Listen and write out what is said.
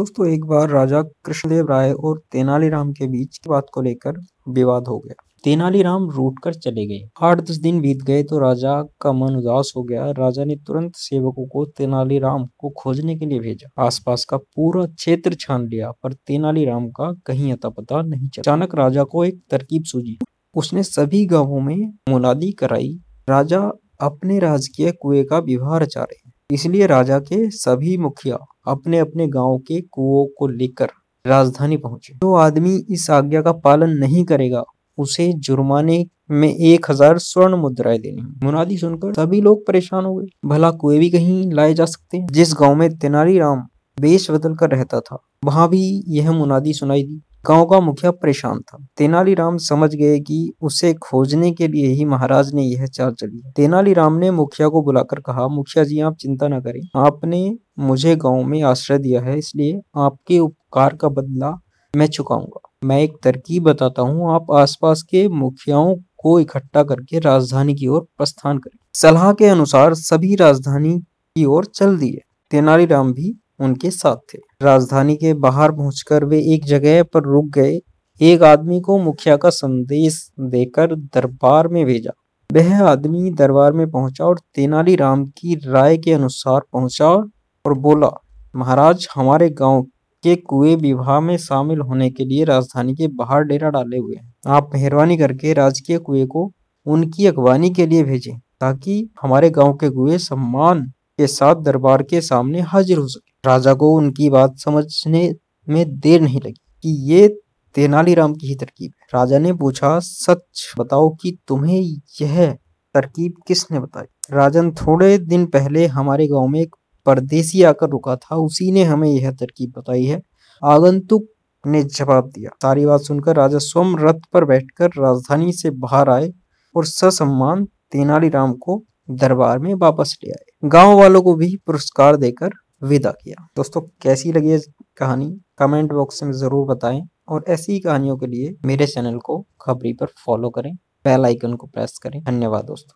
दोस्तों, एक बार राजा कृष्णदेव राय और तेनालीराम के बीच की बात को लेकर विवाद हो गया। तेनालीराम रूट कर चले गए। आठ दस दिन बीत गए तो राजा का मन उदास हो गया। राजा ने तुरंत सेवकों को तेनालीराम को खोजने के लिए भेजा। आसपास का पूरा क्षेत्र छान लिया, पर तेनालीराम का कहीं अता पता नहीं चला। अचानक राजा को एक तरकीब सूझी। उसने सभी गाँवों में मुनादी कराई। राजा अपने राजकीय कुएँ का विवाह रचा रहे। इसलिए राजा के सभी मुखिया अपने अपने गाँव के कुओं को लेकर राजधानी पहुँचे। जो आदमी इस आज्ञा का पालन नहीं करेगा, उसे जुर्माने में एक हज़ार स्वर्ण मुद्राएँ देनी मुनादी सुनकर सभी लोग परेशान हो गए। भला कुएँ भी कहीं लाए जा सकते हैं? जिस गाँव में तेनालीराम बेश बदल कर रहता था, वहाँ भी यह मुनादी सुनाई दी। गाँव का मुखिया परेशान था। तेनालीराम समझ गए कि उसे खोजने के लिए ही महाराज ने यह चाल चली। तेनालीराम ने मुखिया को बुलाकर कहा, मुखिया जी, आप चिंता न करें। आपने मुझे गाँव में आश्रय दिया है, इसलिए आपके उपकार का बदला मैं चुकाऊँगा। मैं एक तरकीब बताता हूँ। आप आसपास के मुखियाओं को इकट्ठा करके राजधानी की ओर प्रस्थान करें। सलाह के अनुसार सभी राजधानी की ओर चल दिए। तेनालीराम भी उनके साथ थे। राजधानी के बाहर पहुंचकर वे एक जगह पर रुक गए। एक आदमी को मुखिया का संदेश देकर दरबार में भेजा। वह आदमी दरबार में पहुँचा और तेनालीराम की राय के अनुसार पहुँचा और बोला, महाराज, हमारे गाँव के कुएँ विवाह में शामिल होने के लिए राजधानी के बाहर डेरा डाले हुए हैं। आप मेहरबानी करके राजकीय कुएँ को उनकी अगवानी के लिए भेजें, ताकि हमारे गाँव के कुएँ सम्मान के साथ दरबार के सामने हाजिर हो सके। राजा को उनकी बात समझने में देर नहीं लगी कि ये तेनालीराम की ही तरकीब है। राजा ने पूछा, सच बताओ कि तुम्हें यह तरकीब किसने बताई? राजन थोड़े दिन पहले हमारे गाँव में एक परदेसी आकर रुका था। उसी ने हमें यह तरकीब बताई है। आगंतुक ने जवाब दिया। सारी बात सुनकर राजा स्वयं रथ पर बैठकर राजधानी से बाहर आए और ससम्मान तेनालीराम को दरबार में वापस ले आए। गाँव वालों को भी पुरस्कार देकर विदा किया। दोस्तों, कैसी लगी है कहानी? कमेंट बॉक्स में ज़रूर बताएँ और ऐसी ही कहानियों के लिए मेरे चैनल को खबरी पर फॉलो करें, बेल आइकन को प्रेस करें। धन्यवाद दोस्तों।